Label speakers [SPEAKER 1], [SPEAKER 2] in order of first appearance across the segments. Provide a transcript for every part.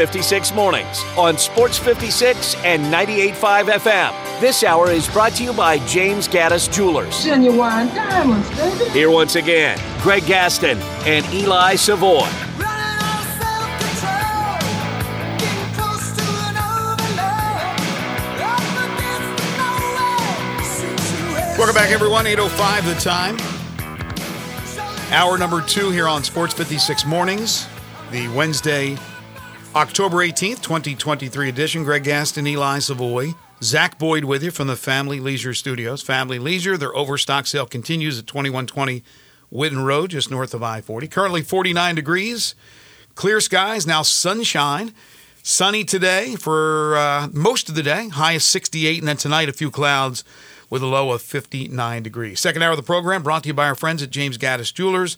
[SPEAKER 1] 56 mornings on Sports 56 and 98.5 FM. This hour is brought to you by James Gaddis Jewelers.
[SPEAKER 2] Genuine diamonds, baby.
[SPEAKER 1] Here once again, Greg Gaston and Eli Savoy.
[SPEAKER 3] Welcome back, everyone. 8.05 the time. Hour number two here on Sports 56 Mornings, the Wednesday, October 18th, 2023 edition. Greg Gaston, Eli Savoy, Zach Boyd with you from the Family Leisure Studios. Family Leisure, their overstock sale continues at 2120 Whitten Road, just north of I 40. Currently 49 degrees, clear skies, now sunshine. Sunny today for uh, most of the day, high of 68, and then tonight a few clouds with a low of 59 degrees. Second hour of the program brought to you by our friends at James Gaddis Jewelers.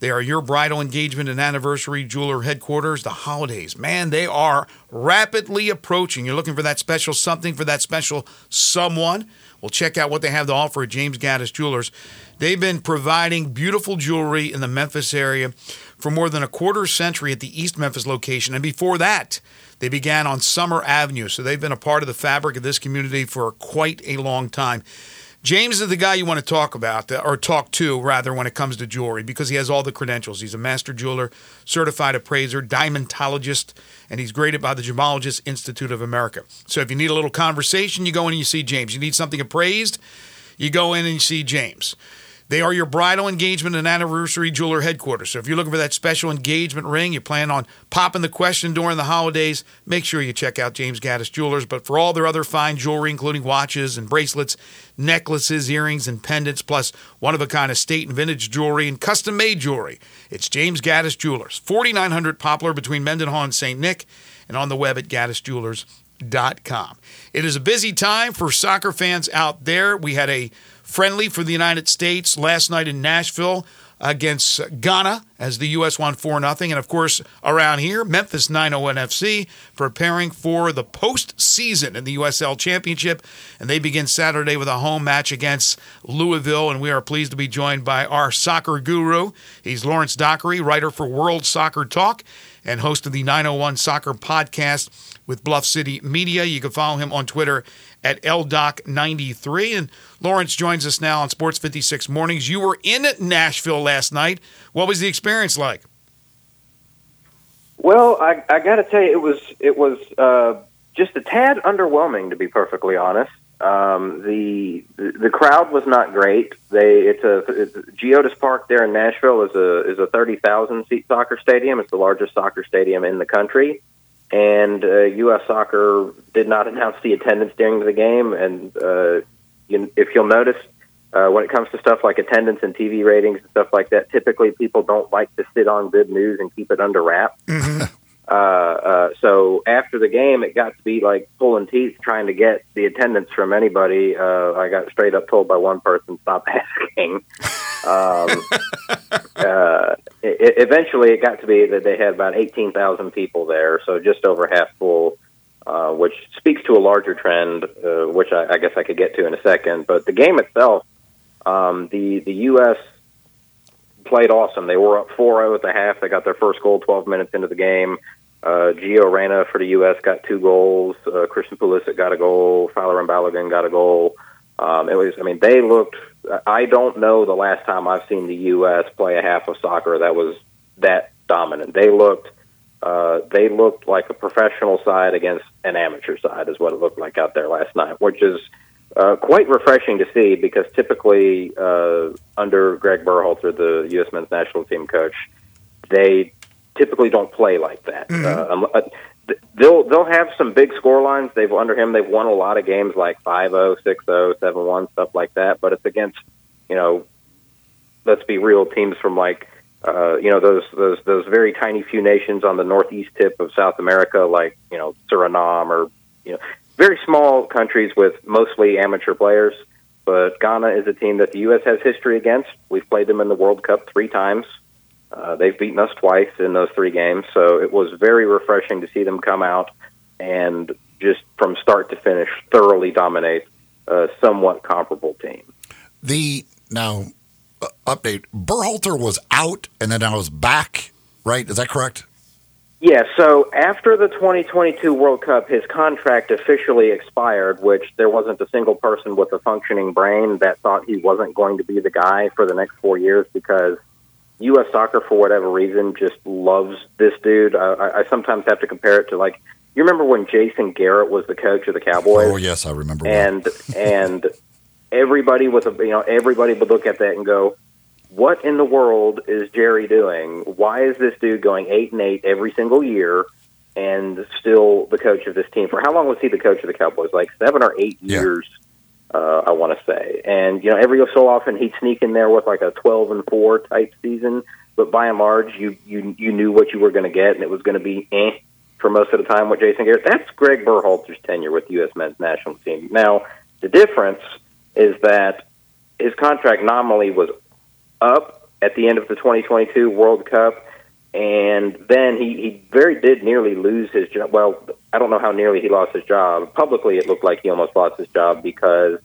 [SPEAKER 3] They are your bridal engagement and anniversary jeweler headquarters. The holidays, man, they are rapidly approaching. You're looking for that special something for that special someone. Well, check out what they have to offer at James Gaddis Jewelers. They've been providing beautiful jewelry in the Memphis area for more than a quarter century at the East Memphis location. And before that, they began on Summer Avenue, so they've been a part of the fabric of this community for quite a long time. James is the guy you want to talk about, uh, or talk to, rather, when it comes to jewelry, because he has all the credentials. He's a master jeweler, certified appraiser, diamondologist, and he's graded by the Gemologist Institute of America. So if you need a little conversation, you go in and you see James. You need something appraised, you go in and you see James. They are your bridal engagement and anniversary jeweler headquarters. So if you're looking for that special engagement ring, you plan on popping the question during the holidays, make sure you check out James Gaddis Jewelers. But for all their other fine jewelry, including watches and bracelets, necklaces, earrings, and pendants, plus one of a kind estate and vintage jewelry and custom made jewelry, it's James Gaddis Jewelers, 4900 Poplar between Mendenhall and St. Nick, and on the web at gaddisjewelers.com. It is a busy time for soccer fans out there. We had a friendly for the United States last night in Nashville against Ghana as the U.S. won 4 0. And of course, around here, Memphis 901 FC preparing for the postseason in the USL Championship. And they begin Saturday with a home match against Louisville. And we are pleased to be joined by our soccer guru. He's Lawrence Dockery, writer for World Soccer Talk and host of the 901 Soccer Podcast with Bluff City Media. You can follow him on Twitter at LDoc93. And Lawrence joins us now on Sports 56 Mornings. You were in Nashville last night. What was the experience like?
[SPEAKER 4] Well, I, I got to tell you, it was it was uh, just a tad underwhelming, to be perfectly honest. Um, the, the crowd was not great. They it's a it's, Geodis Park there in Nashville is a is a thirty thousand seat soccer stadium. It's the largest soccer stadium in the country and uh, U.S. Soccer did not announce the attendance during the game. And uh, you, if you'll notice, uh, when it comes to stuff like attendance and TV ratings and stuff like that, typically people don't like to sit on good news and keep it under wraps.
[SPEAKER 3] Mm-hmm.
[SPEAKER 4] Uh, uh, so after the game, it got to be like pulling teeth trying to get the attendance from anybody. Uh, I got straight up told by one person, "Stop asking." Um, uh, it, eventually, it got to be that they had about 18,000 people there, so just over half full, uh, which speaks to a larger trend, uh, which I, I guess I could get to in a second. But the game itself, um, the the U.S. played awesome. They were up 4-0 at the half. They got their first goal 12 minutes into the game. Uh, Gio Reyna for the U.S. got two goals. Uh, Christian Pulisic got a goal. Folarin Balogun got a goal. Um, it was, I mean, they looked I don't know the last time I've seen the U.S. play a half of soccer that was that dominant. They looked uh, they looked like a professional side against an amateur side, is what it looked like out there last night, which is uh, quite refreshing to see because typically uh, under Greg Berhalter, the U.S. men's national team coach, they typically don't play like that.
[SPEAKER 3] Mm-hmm.
[SPEAKER 4] Uh, they'll they'll have some big score lines. They've under him they've won a lot of games like 5-0, 6-0, 7-1 stuff like that, but it's against, you know, let's be real teams from like uh, you know those those those very tiny few nations on the northeast tip of South America like, you know, Suriname or you know, very small countries with mostly amateur players. But Ghana is a team that the US has history against. We've played them in the World Cup 3 times. Uh, they've beaten us twice in those three games, so it was very refreshing to see them come out and just from start to finish thoroughly dominate a somewhat comparable team.
[SPEAKER 5] The now uh, update: Berhalter was out, and then I was back. Right? Is that correct?
[SPEAKER 4] Yeah, so after the 2022 World Cup, his contract officially expired, which there wasn't a single person with a functioning brain that thought he wasn't going to be the guy for the next four years because U.S. soccer, for whatever reason, just loves this dude. I, I sometimes have to compare it to, like, you remember when Jason Garrett was the coach of the Cowboys?
[SPEAKER 5] Oh yes, I remember.
[SPEAKER 4] and and everybody was a you know everybody would look at that and go, "What in the world is Jerry doing? Why is this dude going eight and eight every single year and still the coach of this team? For how long was he the coach of the Cowboys? Like seven or eight
[SPEAKER 5] Yeah.
[SPEAKER 4] Uh, I want to say. And you know, every so often he'd sneak in there with like a twelve and four type season, but by and large, you you you knew what you were going to get, and it was going to be eh for most of the time with Jason Garrett. That's Greg Berhalter's tenure with the U.S. men's national team. Now, the difference is that his contract nominally was up at the end of the 2022 World Cup, and then he, he very did nearly lose his job. Well, I don't know how nearly he lost his job. Publicly, it looked like he almost lost his job because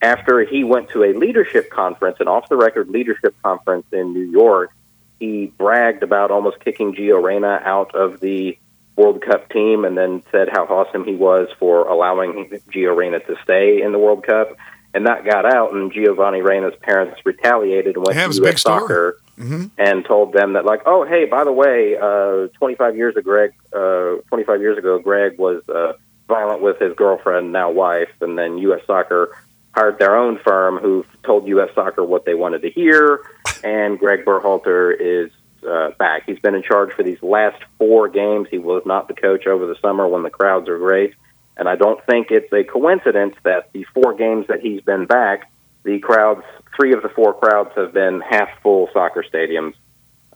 [SPEAKER 4] after he went to a leadership conference, an off the record leadership conference in New York, he bragged about almost kicking Gio Reyna out of the World Cup team and then said how awesome he was for allowing Gio Reyna to stay in the World Cup. And that got out, and Giovanni Reyna's parents retaliated and went
[SPEAKER 3] Yeah,
[SPEAKER 4] to
[SPEAKER 3] was a big
[SPEAKER 4] U.S.
[SPEAKER 3] story. Mm-hmm.
[SPEAKER 4] and told them that, like, oh, hey, by the way, uh, 25 years ago, Greg, uh, 25 years ago, Greg was uh, violent with his girlfriend, now wife, and then U.S. Soccer hired their own firm who told U.S. Soccer what they wanted to hear, and Greg Berhalter is uh, back. He's been in charge for these last four games. He was not the coach over the summer when the crowds are great, and I don't think it's a coincidence that the four games that he's been back, the crowds, three of the four crowds have been half full soccer stadiums.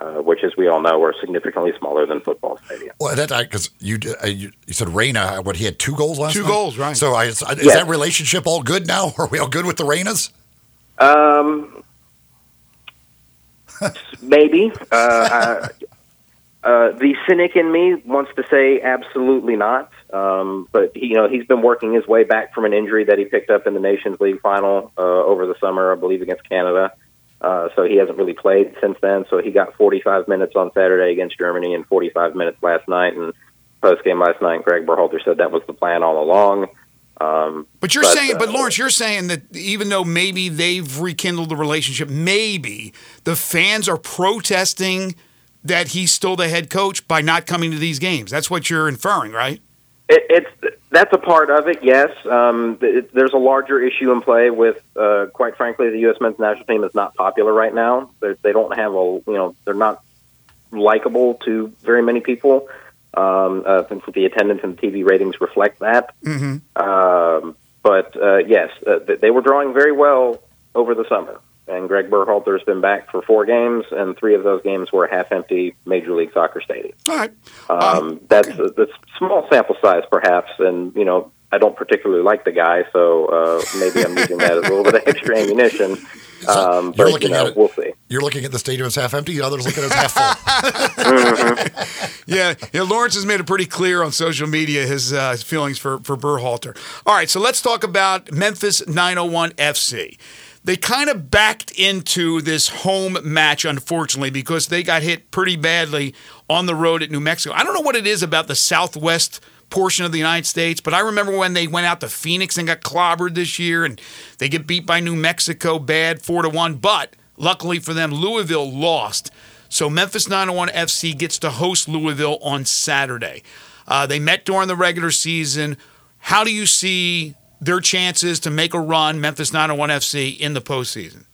[SPEAKER 4] Uh, which, as we all know, are significantly smaller than football stadiums.
[SPEAKER 5] Well, that because you, uh, you you said Reyna, what he had two goals last
[SPEAKER 3] Two
[SPEAKER 5] night?
[SPEAKER 3] goals, right.
[SPEAKER 5] So I, is
[SPEAKER 4] Yes.
[SPEAKER 5] that relationship all good now? Are we all good with the Reynas?
[SPEAKER 4] Um, maybe. Uh, uh, uh, the cynic in me wants to say absolutely not. Um, but he, you know, he's been working his way back from an injury that he picked up in the Nations League final uh, over the summer, I believe, against Canada. Uh, so he hasn't really played since then. So he got 45 minutes on Saturday against Germany and 45 minutes last night. And post game last night, Greg Berhalter said that was the plan all along. Um,
[SPEAKER 3] But you're
[SPEAKER 4] But,
[SPEAKER 3] saying, but
[SPEAKER 4] uh,
[SPEAKER 3] Lawrence, you're saying that even though maybe they've rekindled the relationship, maybe the fans are protesting that he's still the head coach by not coming to these games. That's what you're inferring, right?
[SPEAKER 4] It, it's that's a part of it. Yes, um, it, there's a larger issue in play with, uh, quite frankly, the U.S. men's national team is not popular right now. They're, they don't have a, you know, they're not likable to very many people. Um, uh, the attendance and TV ratings reflect that.
[SPEAKER 3] Mm-hmm.
[SPEAKER 4] Um, but uh, yes, uh, th- they were drawing very well over the summer. And Greg Berhalter has been back for four games, and three of those games were half-empty Major League Soccer stadiums.
[SPEAKER 3] All right.
[SPEAKER 4] Um, that's that's small sample size, perhaps, and you know I don't particularly like the guy, so uh, maybe I'm using that as a little bit of extra ammunition. Um,
[SPEAKER 5] you're
[SPEAKER 4] but
[SPEAKER 5] looking
[SPEAKER 4] you know,
[SPEAKER 5] at it-
[SPEAKER 4] we'll see.
[SPEAKER 5] You're looking at the stadium as half empty. The others look at it as half full.
[SPEAKER 3] Yeah, yeah. Lawrence has made it pretty clear on social media his, uh, his feelings for for Berhalter. All right, so let's talk about Memphis 901 FC. They kind of backed into this home match, unfortunately, because they got hit pretty badly on the road at New Mexico. I don't know what it is about the Southwest portion of the United States, but I remember when they went out to Phoenix and got clobbered this year, and they get beat by New Mexico bad, four to one. But luckily for them, Louisville lost. So Memphis 901 FC gets to host Louisville on Saturday. Uh, they met during the regular season. How do you see their chances to make a run, Memphis 901 FC, in the postseason?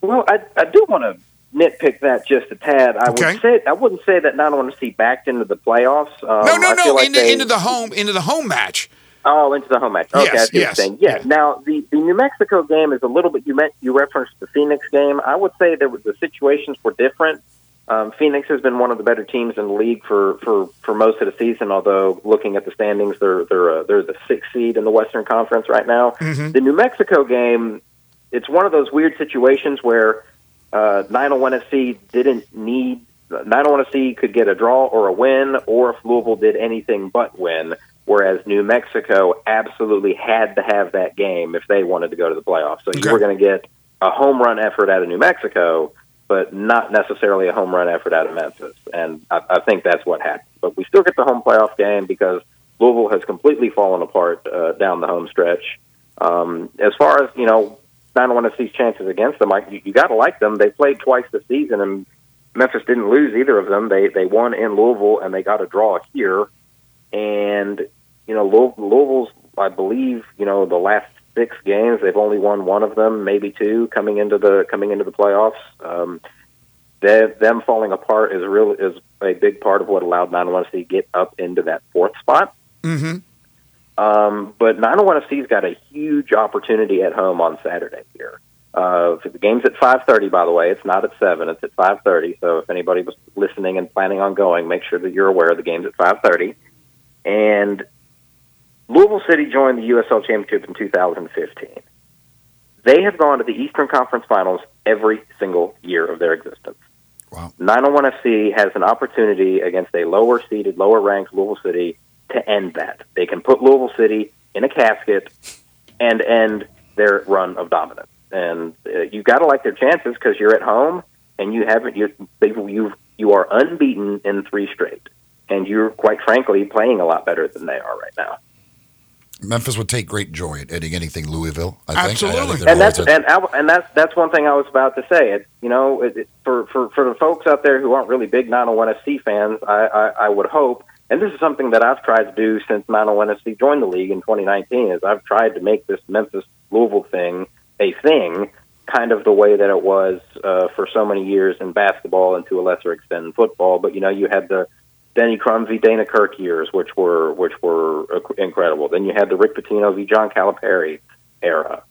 [SPEAKER 4] Well, I, I do want to nitpick that just a tad. I
[SPEAKER 3] Okay.
[SPEAKER 4] would say I wouldn't say that not want to see backed into the playoffs. Um,
[SPEAKER 3] no, no, no,
[SPEAKER 4] like
[SPEAKER 3] into,
[SPEAKER 4] they-
[SPEAKER 3] into the home, into the home match.
[SPEAKER 4] Oh, into the home match. Okay,
[SPEAKER 3] Yes, yes.
[SPEAKER 4] Yeah.
[SPEAKER 3] yeah.
[SPEAKER 4] Now the, the New Mexico game is a little bit. You meant you referenced the Phoenix game. I would say there was the situations were different. Um, Phoenix has been one of the better teams in the league for, for, for most of the season. Although looking at the standings, they're they're uh, they're the sixth seed in the Western Conference right now. The New Mexico game, it's one of those weird situations where uh, 901 FC didn't need 901 FC could get a draw or a win, or if Louisville did anything but win. Whereas New Mexico absolutely had to have that game if they wanted to go to the playoffs. So
[SPEAKER 3] Okay.
[SPEAKER 4] you were going to get a home run effort out of New Mexico, but not necessarily a home run effort out of Memphis. And I, I think that's what happened. But we still get the home playoff game because Louisville has completely fallen apart uh, down the home stretch. Um, as far as you know, 901 FC's chances against them, I, you, you got to like them. They played twice this season, and Memphis didn't lose either of them. They they won in Louisville, and they got a draw here. And you know, Louisville's, I believe, you know, the last six games, they've only won one of them, maybe two, coming into the coming into the playoffs. Um, them falling apart is real is a big part of what allowed 901 FC get up into that fourth spot.
[SPEAKER 3] Mm-hmm.
[SPEAKER 4] Um, but 901 FC's got a huge opportunity at home on Saturday here. Uh, the game's at 5:30, by the way. It's not at seven. It's at 5:30. So if anybody was listening and planning on going, make sure that you're aware the game's at 5:30. And Louisville City joined the USL Championship in 2015. They have gone to the Eastern Conference Finals every single year of their existence.
[SPEAKER 5] Wow.
[SPEAKER 4] 901 FC has an opportunity against a lower seeded, lower ranked Louisville City to end that. They can put Louisville City in a casket and end their run of dominance. And uh, you got to like their chances because you're at home and you haven't you you you are unbeaten in three straight, and you're quite frankly playing a lot better than they are right now.
[SPEAKER 5] Memphis would take great joy at ending anything Louisville. I think.
[SPEAKER 3] Absolutely,
[SPEAKER 5] I think
[SPEAKER 4] and that's and, and that's that's one thing I was about to say. It, you know, it, it, for for for the folks out there who aren't really big 901 FC fans, I, I I would hope, and this is something that I've tried to do since 901 FC joined the league in 2019, is I've tried to make this Memphis Louisville thing a thing, kind of the way that it was uh, for so many years in basketball and to a lesser extent in football. But you know, you had the Denny Crum v. Dana Kirk years, which were which were incredible. Then you had the Rick Pitino v. John Calipari era,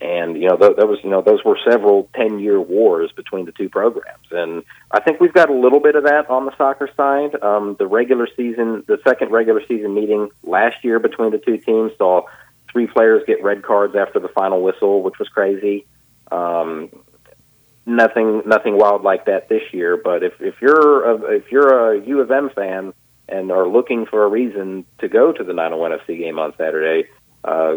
[SPEAKER 4] and you know th- that was you know those were several ten year wars between the two programs, and I think we've got a little bit of that on the soccer side. Um, the regular season, the second regular season meeting last year between the two teams saw three players get red cards after the final whistle, which was crazy. Um, nothing nothing wild like that this year. But if if you're a, if you're a U of M fan and are looking for a reason to go to the 901 FC game on Saturday, uh,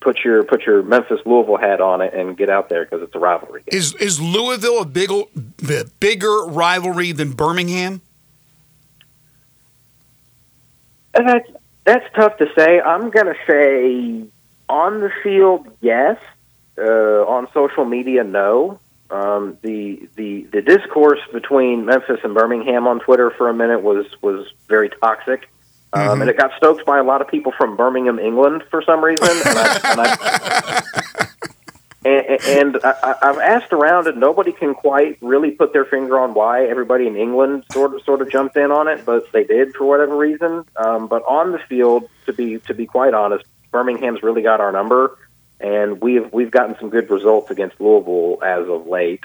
[SPEAKER 4] put your put your Memphis Louisville hat on it and get out there because it's a rivalry. Game.
[SPEAKER 3] Is is Louisville a big the bigger rivalry than Birmingham?
[SPEAKER 4] That's that's tough to say. I'm going to say on the field, yes. Uh, on social media, no. Um, the the the discourse between Memphis and Birmingham on Twitter for a minute was was very toxic, um, mm-hmm. and it got stoked by a lot of people from Birmingham, England, for some reason. And, I, and, I, and, and I, I've asked around, and nobody can quite really put their finger on why everybody in England sort of sort of jumped in on it, but they did for whatever reason. Um, but on the field, to be to be quite honest, Birmingham's really got our number and we've we've gotten some good results against Louisville as of late.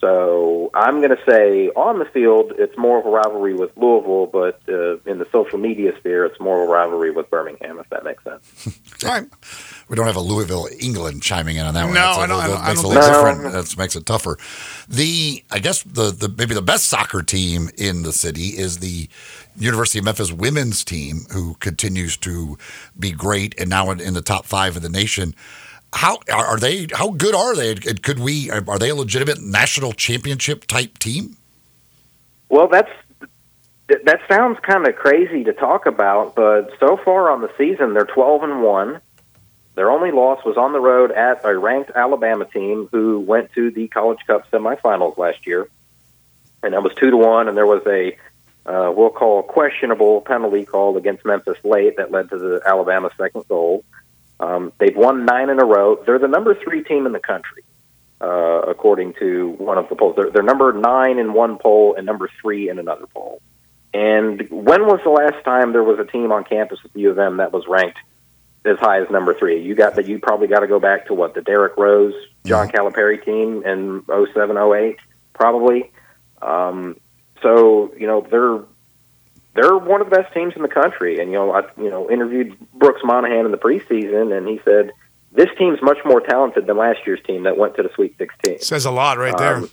[SPEAKER 4] So I'm going to say on the field, it's more of a rivalry with Louisville, but uh, in the social media sphere, it's more of a rivalry with Birmingham, if that makes sense.
[SPEAKER 3] All right.
[SPEAKER 5] We don't have a Louisville, England chiming in on that one.
[SPEAKER 3] No,
[SPEAKER 5] That's
[SPEAKER 3] I don't.
[SPEAKER 5] That
[SPEAKER 3] I
[SPEAKER 5] makes
[SPEAKER 3] don't
[SPEAKER 5] it a little
[SPEAKER 4] think
[SPEAKER 5] different. That makes it tougher. The I guess the the maybe the best soccer team in the city is the University of Memphis women's team, who continues to be great and now in, in the top five of the nation. How are they? How good are they? Could we? Are they a legitimate national championship type team?
[SPEAKER 4] Well, that's that sounds kind of crazy to talk about, but so far on the season, they're twelve and one. Their only loss was on the road at a ranked Alabama team who went to the College Cup semifinals last year, and that was two to one. And there was a uh, we'll call questionable penalty called against Memphis late that led to the Alabama second goal. Um, they've won nine in a row. They're the number three team in the country, uh, according to one of the polls. They're, they're number nine in one poll and number three in another poll. And when was the last time there was a team on campus at the U of M that was ranked as high as number three? You got that. You probably got to go back to what the Derrick Rose, John mm-hmm. Calipari team in 07, 08, probably. Um, so you know they're they're one of the best teams in the country. And you know, I you know interviewed Brooks Monaghan in the preseason, and he said this team's much more talented than last year's team that went to the Sweet 16.
[SPEAKER 3] Says a lot right there. Um,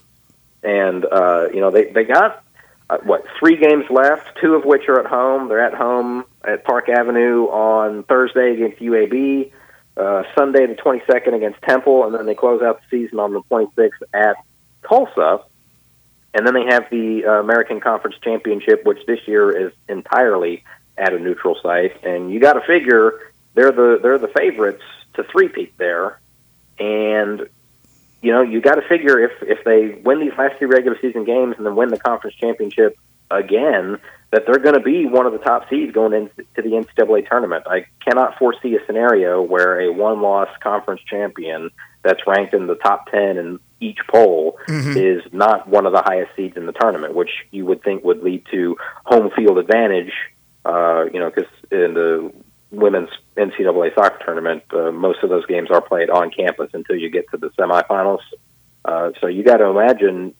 [SPEAKER 4] and uh, you know, they they got uh, what three games left, two of which are at home. They're at home at Park Avenue on Thursday against UAB. Uh, Sunday the 22nd against Temple, and then they close out the season on the 26th at Tulsa. And then they have the uh, American Conference Championship, which this year is entirely at a neutral site. And you got to figure they're the they're the favorites to three-peat there, and you know you got to figure if if they win these last three regular season games and then win the conference championship again, that they're going to be one of the top seeds going into the NCAA tournament. I cannot foresee a scenario where a one-loss conference champion that's ranked in the top ten in each poll
[SPEAKER 3] Mm-hmm.
[SPEAKER 4] is not one of the highest seeds in the tournament, which you would think would lead to home field advantage. Uh, you know, because in the women's NCAA soccer tournament, uh, most of those games are played on campus until you get to the semifinals. Uh, so you got to imagine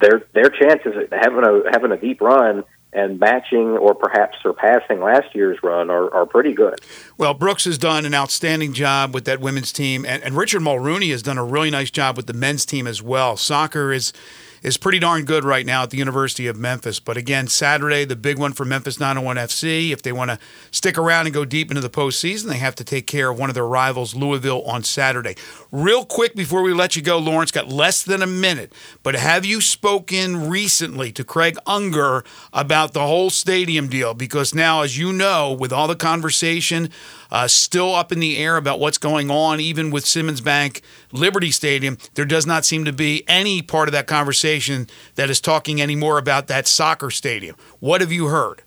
[SPEAKER 4] their their chances of having a having a deep run and matching or perhaps surpassing last year's run are, are pretty good.
[SPEAKER 3] Well, Brooks has done an outstanding job with that women's team, and, and Richard Mulrooney has done a really nice job with the men's team as well. Soccer is is pretty darn good right now at the University of Memphis. But again, Saturday, the big one for Memphis 901 FC. If they want to stick around and go deep into the postseason, they have to take care of one of their rivals, Louisville, on Saturday. Real quick before we let you go, Lawrence, got less than a minute, but have you spoken recently to Craig Unger about the whole stadium deal? Because now, as you know, with all the conversation uh, still up in the air about what's going on, even with Simmons Bank Liberty Stadium, there does not seem to be any part of that conversation that is talking anymore about that soccer stadium. What have you heard?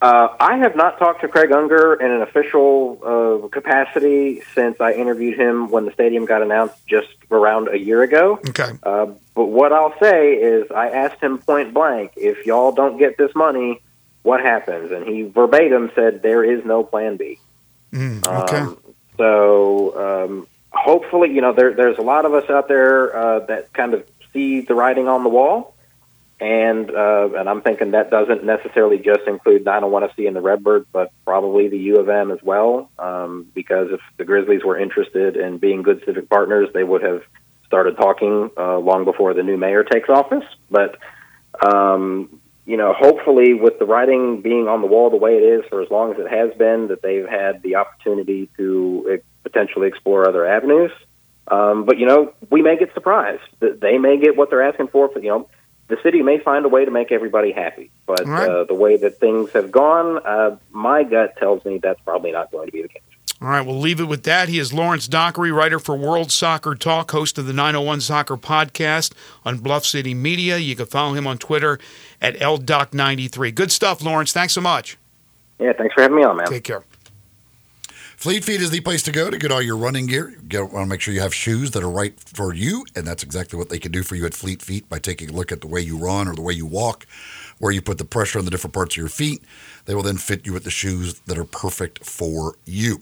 [SPEAKER 4] Uh, I have not talked to Craig Unger in an official uh, capacity since I interviewed him when the stadium got announced just around a year ago.
[SPEAKER 3] Okay.
[SPEAKER 4] Uh, but what I'll say is, I asked him point blank, if y'all don't get this money, what happens? And he verbatim said, there is no plan B.
[SPEAKER 3] Mm, okay.
[SPEAKER 4] Um, so um, hopefully, you know, there, there's a lot of us out there uh, that kind of see the writing on the wall, and uh, and I'm thinking that doesn't necessarily just include 901 FC and the Redbirds, but probably the U of M as well, um, because if the Grizzlies were interested in being good civic partners, they would have started talking uh, long before the new mayor takes office. But um, you know, hopefully, with the writing being on the wall the way it is for as long as it has been, that they've had the opportunity to uh, potentially explore other avenues. Um, but you know, we may get surprised. That They may get what they're asking for. For you know, the city may find a way to make everybody happy. But
[SPEAKER 3] right.
[SPEAKER 4] uh, the way that things have gone, uh, my gut tells me that's probably not going to be the case.
[SPEAKER 3] All right, we'll leave it with that. He is Lawrence Dockery, writer for World Soccer Talk, host of the 901 Soccer Podcast on Bluff City Media. You can follow him on Twitter at LDoc93. Good stuff, Lawrence. Thanks so much.
[SPEAKER 4] Yeah, thanks for having me on, man.
[SPEAKER 3] Take care.
[SPEAKER 5] Fleet Feet is the place to go to get all your running gear. You want to make sure you have shoes that are right for you, and that's exactly what they can do for you at Fleet Feet by taking a look at the way you run or the way you walk, where you put the pressure on the different parts of your feet. They will then fit you with the shoes that are perfect for you.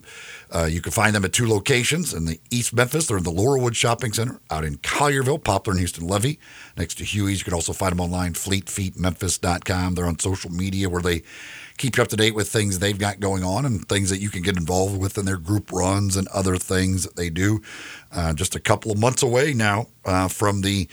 [SPEAKER 5] Uh, you can find them at two locations in the East Memphis. They're in the Laurelwood Shopping Center out in Collierville, Poplar and Houston Levee, next to Huey's. You can also find them online, fleetfeetmemphis.com. They're on social media where they keep you up to date with things they've got going on and things that you can get involved with in their group runs and other things that they do. Uh, just a couple of months away now uh, from the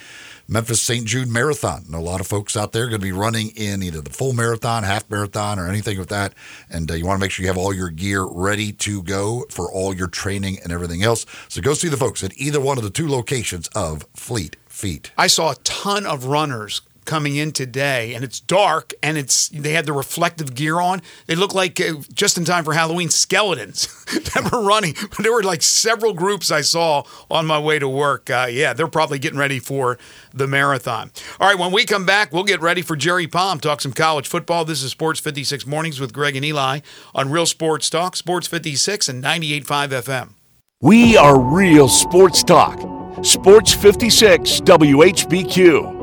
[SPEAKER 5] Memphis St. Jude Marathon. And a lot of folks out there are going to be running in either the full marathon, half marathon, or anything with that. And uh, you want to make sure you have all your gear ready to go for all your training and everything else. So go see the folks at either one of the two locations of Fleet Feet.
[SPEAKER 3] I saw a ton of runners coming in today and it's dark and it's they had the reflective gear on. They look like uh, just in time for halloween skeletons that were running. But there were like several groups i saw on my way to work. Uh, yeah they're probably getting ready for the marathon. All right when we come back we'll get ready for jerry palm. Talk some college football. This is sports 56 mornings with greg and eli on real sports talk sports 56 and 98.5 fm
[SPEAKER 1] We are real sports talk. Sports 56 WHBQ.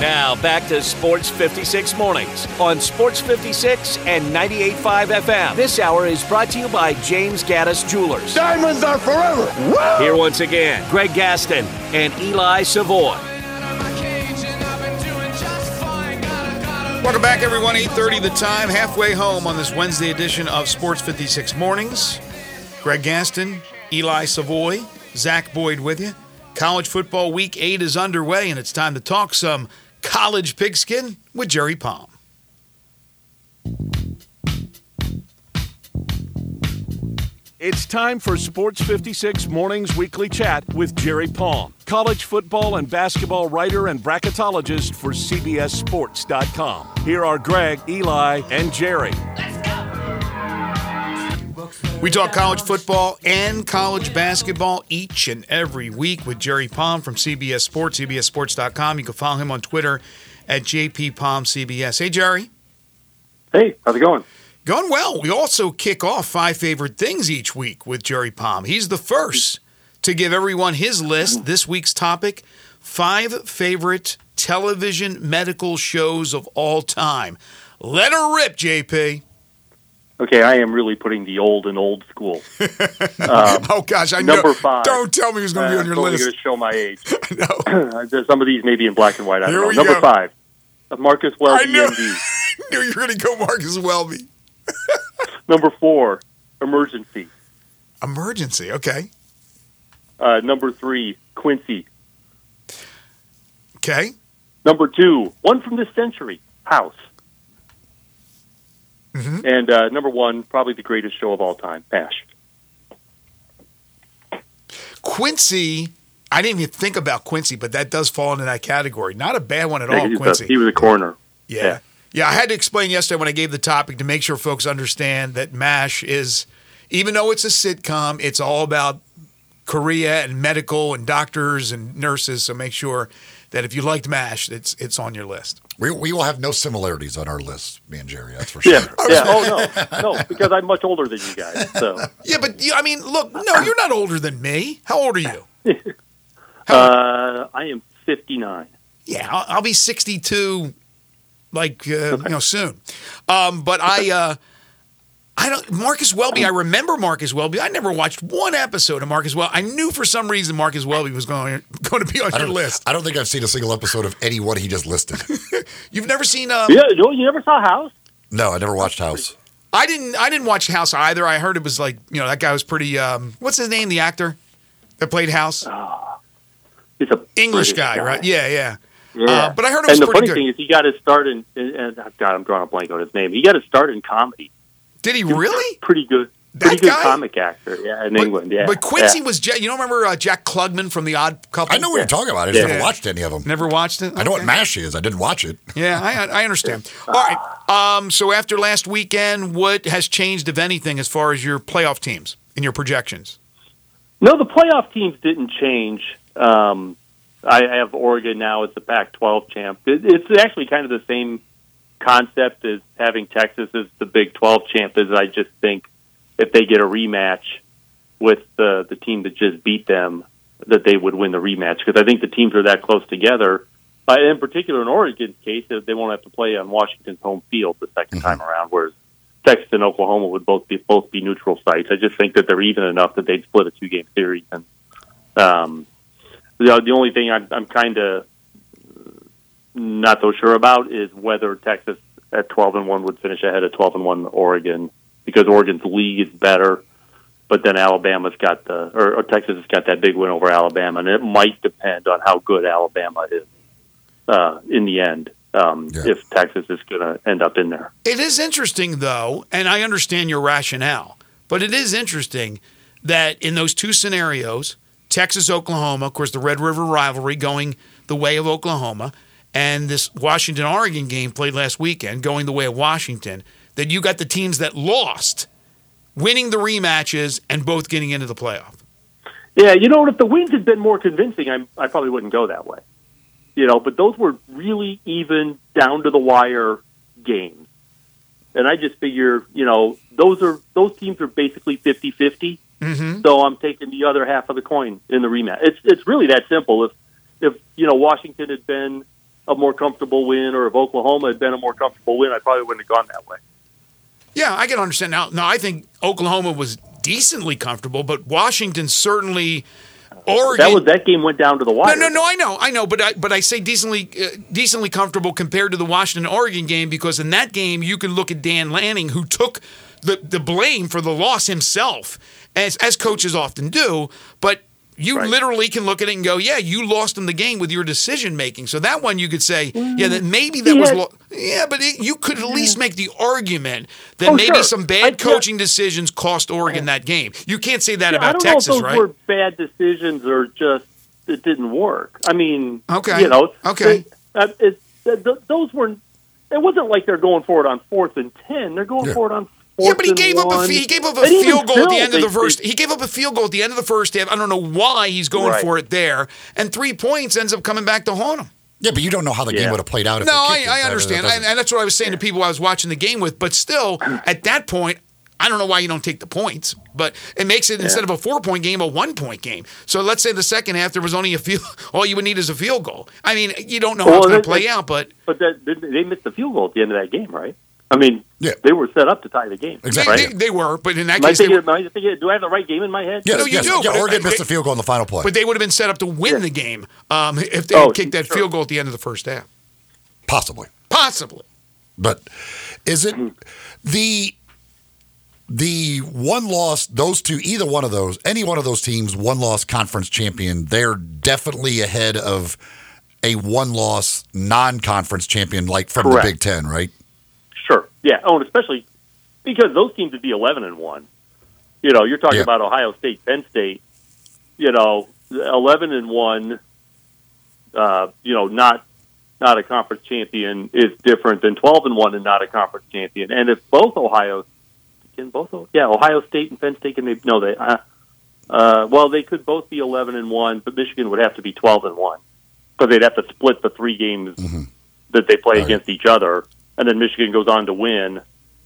[SPEAKER 1] Now back to Sports 56 mornings on Sports 56 and 98.5 FM. This hour is brought to you by James Gaddis Jewelers.
[SPEAKER 6] Diamonds are forever.
[SPEAKER 1] Here once again, Greg Gaston and Eli Savoy.
[SPEAKER 3] Welcome back, everyone. 8.30 the time, halfway home on this Wednesday edition of Sports 56 Mornings. Greg Gaston, Eli Savoy, Zach Boyd with you. College football week eight is underway, and it's time to talk some college pigskin with Jerry Palm.
[SPEAKER 1] It's time for Sports 56 Mornings Weekly Chat with Jerry Palm, college football and basketball writer and bracketologist for CBSSports.com. Here are Greg, Eli, and Jerry.
[SPEAKER 3] We talk college football and college basketball each and every week with Jerry Palm from CBS Sports, CBSSports.com. You can follow him on Twitter at JPPalmCBS. Hey, Jerry.
[SPEAKER 6] Hey, how's it going?
[SPEAKER 3] Going well. We also kick off five favorite things each week with Jerry Palm. He's the first to give everyone his list. This week's topic five favorite television medical shows of all time. Let her rip, JP.
[SPEAKER 6] Okay, I am really putting the old and old school.
[SPEAKER 3] oh, gosh. I
[SPEAKER 6] number
[SPEAKER 3] know.
[SPEAKER 6] five.
[SPEAKER 3] Don't tell me who's going to be on your list.
[SPEAKER 6] I'm going to show my age.
[SPEAKER 3] no.
[SPEAKER 6] Some of these may be in black and white. I don't know. Number
[SPEAKER 3] go.
[SPEAKER 6] five, uh, Marcus
[SPEAKER 3] I
[SPEAKER 6] Welby,
[SPEAKER 3] knew,
[SPEAKER 6] MD.
[SPEAKER 3] knew you were going to go Marcus Welby.
[SPEAKER 6] Number four, Emergency.
[SPEAKER 3] Emergency. Okay.
[SPEAKER 6] Uh, number three, Quincy.
[SPEAKER 3] Okay.
[SPEAKER 6] Number two, one from this century, House.
[SPEAKER 3] Mhm.
[SPEAKER 6] And uh, number one, probably the greatest show of all time, MASH.
[SPEAKER 3] Quincy. I didn't even think about Quincy, but that does fall into that category. Not a bad one at
[SPEAKER 6] Yeah,
[SPEAKER 3] all, Quincy.
[SPEAKER 6] a, he was a corner.
[SPEAKER 3] Yeah.
[SPEAKER 6] Yeah.
[SPEAKER 3] yeah. I had to explain yesterday when I gave the topic to make sure folks understand that MASH is, even though it's a sitcom, it's all about Korea and medical and doctors and nurses. So make sure that if you liked MASH, it's it's on your list.
[SPEAKER 5] We, we will have no similarities on our list, me and Jerry. That's for sure.
[SPEAKER 6] Yeah, yeah. Oh no, no, because I'm much older than you guys. So
[SPEAKER 3] Yeah, but you, I mean, look, no, you're not older than me. How old are you?
[SPEAKER 6] uh, I am 59.
[SPEAKER 3] Yeah, I'll, I'll be 62, like uh, you know, soon. Um, but I, uh, I don't. Marcus Welby. I remember Marcus Welby. I never watched one episode of Marcus Welby. I knew for some reason Marcus Welby was going going to be on
[SPEAKER 5] I
[SPEAKER 3] your list.
[SPEAKER 5] I don't think I've seen a single episode of any one he just listed.
[SPEAKER 3] You've never seen? Um,
[SPEAKER 6] Yeah, no, you never saw House?
[SPEAKER 5] no, I never watched House.
[SPEAKER 3] I didn't. I didn't watch House either. I heard it was like you know that guy was pretty. Um, what's his name? The actor that played House.
[SPEAKER 6] He's a
[SPEAKER 3] English
[SPEAKER 6] British
[SPEAKER 3] guy, right? Yeah, yeah.
[SPEAKER 6] Yeah.
[SPEAKER 3] Uh, but I heard it was
[SPEAKER 6] and the
[SPEAKER 3] pretty
[SPEAKER 6] funny
[SPEAKER 3] good.
[SPEAKER 6] thing is, he got his start in. in and God, I'm drawing a blank on his name. He got his start in comedy.
[SPEAKER 3] Did he
[SPEAKER 6] He
[SPEAKER 3] really?
[SPEAKER 6] Pretty good.
[SPEAKER 3] That
[SPEAKER 6] Pretty good
[SPEAKER 3] guy?
[SPEAKER 6] comic actor. Yeah, in
[SPEAKER 3] But-
[SPEAKER 6] England. Yeah.
[SPEAKER 3] But Quincy
[SPEAKER 6] Yeah.
[SPEAKER 3] was. Ja- You don't remember uh, Jack Klugman from The Odd Couple?
[SPEAKER 5] I know what you're talking about. I just
[SPEAKER 6] Yeah.
[SPEAKER 5] never watched any of them.
[SPEAKER 3] Never watched it.
[SPEAKER 5] I know what MASH is. I didn't watch it.
[SPEAKER 3] Yeah, I, I understand. All right. Um, so after last weekend, what has changed, if anything, as far as your playoff teams and your projections?
[SPEAKER 6] No, the playoff teams didn't change. Um, I I have Oregon now as the Pac-12 champ. It, it's actually kind of the same concept as having Texas as the Big 12 champ. Is I just think if they get a rematch with the the team that just beat them, that they would win the rematch because I think the teams are that close together. Uh, in particular, in Oregon's case, they won't have to play on Washington's home field the 2nd time around, whereas Texas and Oklahoma would both be both be neutral sites. I just think that they're even enough that they'd split a two game series. And um, the, the only thing I'm, I'm kind of not so sure about is whether Texas at 12 and one would finish ahead of 12 and one Oregon because Oregon's league is better. But then Alabama's got the, or, or Texas has got that big win over Alabama, and it might depend on how good Alabama is uh, in the end. Um,
[SPEAKER 5] Yeah.
[SPEAKER 6] If Texas is going to end up in there.
[SPEAKER 3] It is interesting, though, and I understand your rationale, but it is interesting that in those two scenarios, Texas, Oklahoma, of course, the Red River rivalry going the way of Oklahoma, and this Washington Oregon game played last weekend going the way of Washington, that you got the teams that lost winning the rematches and both getting into the playoff.
[SPEAKER 6] Yeah, you know, if the wins had been more convincing, I, I probably wouldn't go that way. You know, but those were really even down to the wire games. And I just figure, you know, those are those teams are basically 50-50.
[SPEAKER 3] Mm-hmm.
[SPEAKER 6] So I'm taking the other half of the coin in the rematch. It's it's really that simple. If if you know Washington had been a more comfortable win, or if Oklahoma had been a more comfortable win, I probably wouldn't have gone that way.
[SPEAKER 3] Yeah, I can understand now. Now, I think Oklahoma was decently comfortable, but Washington certainly Oregon.
[SPEAKER 6] That was that game went down to the
[SPEAKER 3] No,
[SPEAKER 6] wire.
[SPEAKER 3] no, no. I know, I know, but I, but I say decently, uh, decently comfortable compared to the Washington Oregon game because in that game you can look at Dan Lanning who took the the blame for the loss himself, as as coaches often do. But you
[SPEAKER 6] Right.
[SPEAKER 3] literally can look at it and go, yeah, you lost in the game with your decision making. So that one you could say, yeah, that maybe that
[SPEAKER 6] he
[SPEAKER 3] was, lo- yeah, but it, you could at least make the argument that
[SPEAKER 6] Oh,
[SPEAKER 3] maybe
[SPEAKER 6] sure.
[SPEAKER 3] some
[SPEAKER 6] I-
[SPEAKER 3] bad
[SPEAKER 6] yeah.
[SPEAKER 3] coaching decisions cost Oregon that game. You can't say that
[SPEAKER 6] Yeah, I
[SPEAKER 3] about Texas,
[SPEAKER 6] know if those
[SPEAKER 3] right?
[SPEAKER 6] were bad decisions or just it didn't work. I mean,
[SPEAKER 3] Okay.
[SPEAKER 6] you know,
[SPEAKER 3] Okay.
[SPEAKER 6] uh, it, th- th- those were. It wasn't like they're going for it on fourth and ten. They're going
[SPEAKER 5] Yeah.
[SPEAKER 6] for it on.
[SPEAKER 3] Yeah, but he
[SPEAKER 6] and
[SPEAKER 3] gave up a he gave up a
[SPEAKER 6] And
[SPEAKER 3] field goal at the
[SPEAKER 6] still,
[SPEAKER 3] end of the first.
[SPEAKER 6] they-
[SPEAKER 3] He gave up a field goal at the end of the first half. I don't know why he's going
[SPEAKER 6] Right.
[SPEAKER 3] for it there, and three points ends up coming back to haunt him.
[SPEAKER 5] Yeah, but you don't know how the game would have played out. If
[SPEAKER 3] No, I. I understand,
[SPEAKER 5] that
[SPEAKER 3] and, and that's what I was saying to people I was watching the game with. But still, at that point, I don't know why you don't take the points, but it makes it instead of a four point game a one point game. So let's say the second half there was only a field. All you would need is a field goal. I mean, you don't know how
[SPEAKER 6] Well,
[SPEAKER 3] it's going to play out, but
[SPEAKER 6] But that, they, they missed the field goal at the end of that game, right? I mean,
[SPEAKER 5] Yeah.
[SPEAKER 6] they were set up to tie the game.
[SPEAKER 3] they,
[SPEAKER 5] Exactly.
[SPEAKER 6] Right?
[SPEAKER 3] they, they were. But in that
[SPEAKER 6] Am I
[SPEAKER 3] case, they
[SPEAKER 6] thinking,
[SPEAKER 3] were,
[SPEAKER 6] I thinking, do I have the right game in my head?
[SPEAKER 5] Yes,
[SPEAKER 3] No, you
[SPEAKER 5] yes.
[SPEAKER 3] do,
[SPEAKER 5] Yeah,
[SPEAKER 3] but
[SPEAKER 5] Oregon
[SPEAKER 3] they-
[SPEAKER 5] missed the field goal in the final play.
[SPEAKER 3] but they would have been set up to win
[SPEAKER 6] Yeah.
[SPEAKER 3] the game um, if they
[SPEAKER 6] Oh,
[SPEAKER 3] had kicked that
[SPEAKER 6] sure.
[SPEAKER 3] field goal at the end of the first half.
[SPEAKER 5] Possibly.
[SPEAKER 3] Possibly.
[SPEAKER 5] But is it the the one loss? Those two, either one of those, any one of those teams, one loss conference champion, they're definitely ahead of a one loss non conference champion, like from
[SPEAKER 6] Correct.
[SPEAKER 5] the Big Ten, right?
[SPEAKER 6] Yeah. Oh, and especially because those teams would be eleven and one. You know, you're talking
[SPEAKER 5] Yeah.
[SPEAKER 6] about Ohio State, Penn State. You know, eleven and one. Uh, you know, not not a conference champion is different than twelve and one and not a conference champion. And if both Ohio can both Oh yeah Ohio State and Penn State can maybe no they uh, uh, well they could both be eleven and one, but Michigan would have to be twelve and one because they'd have to split the three games that they play
[SPEAKER 5] Right.
[SPEAKER 6] against each other, and then Michigan goes on to win.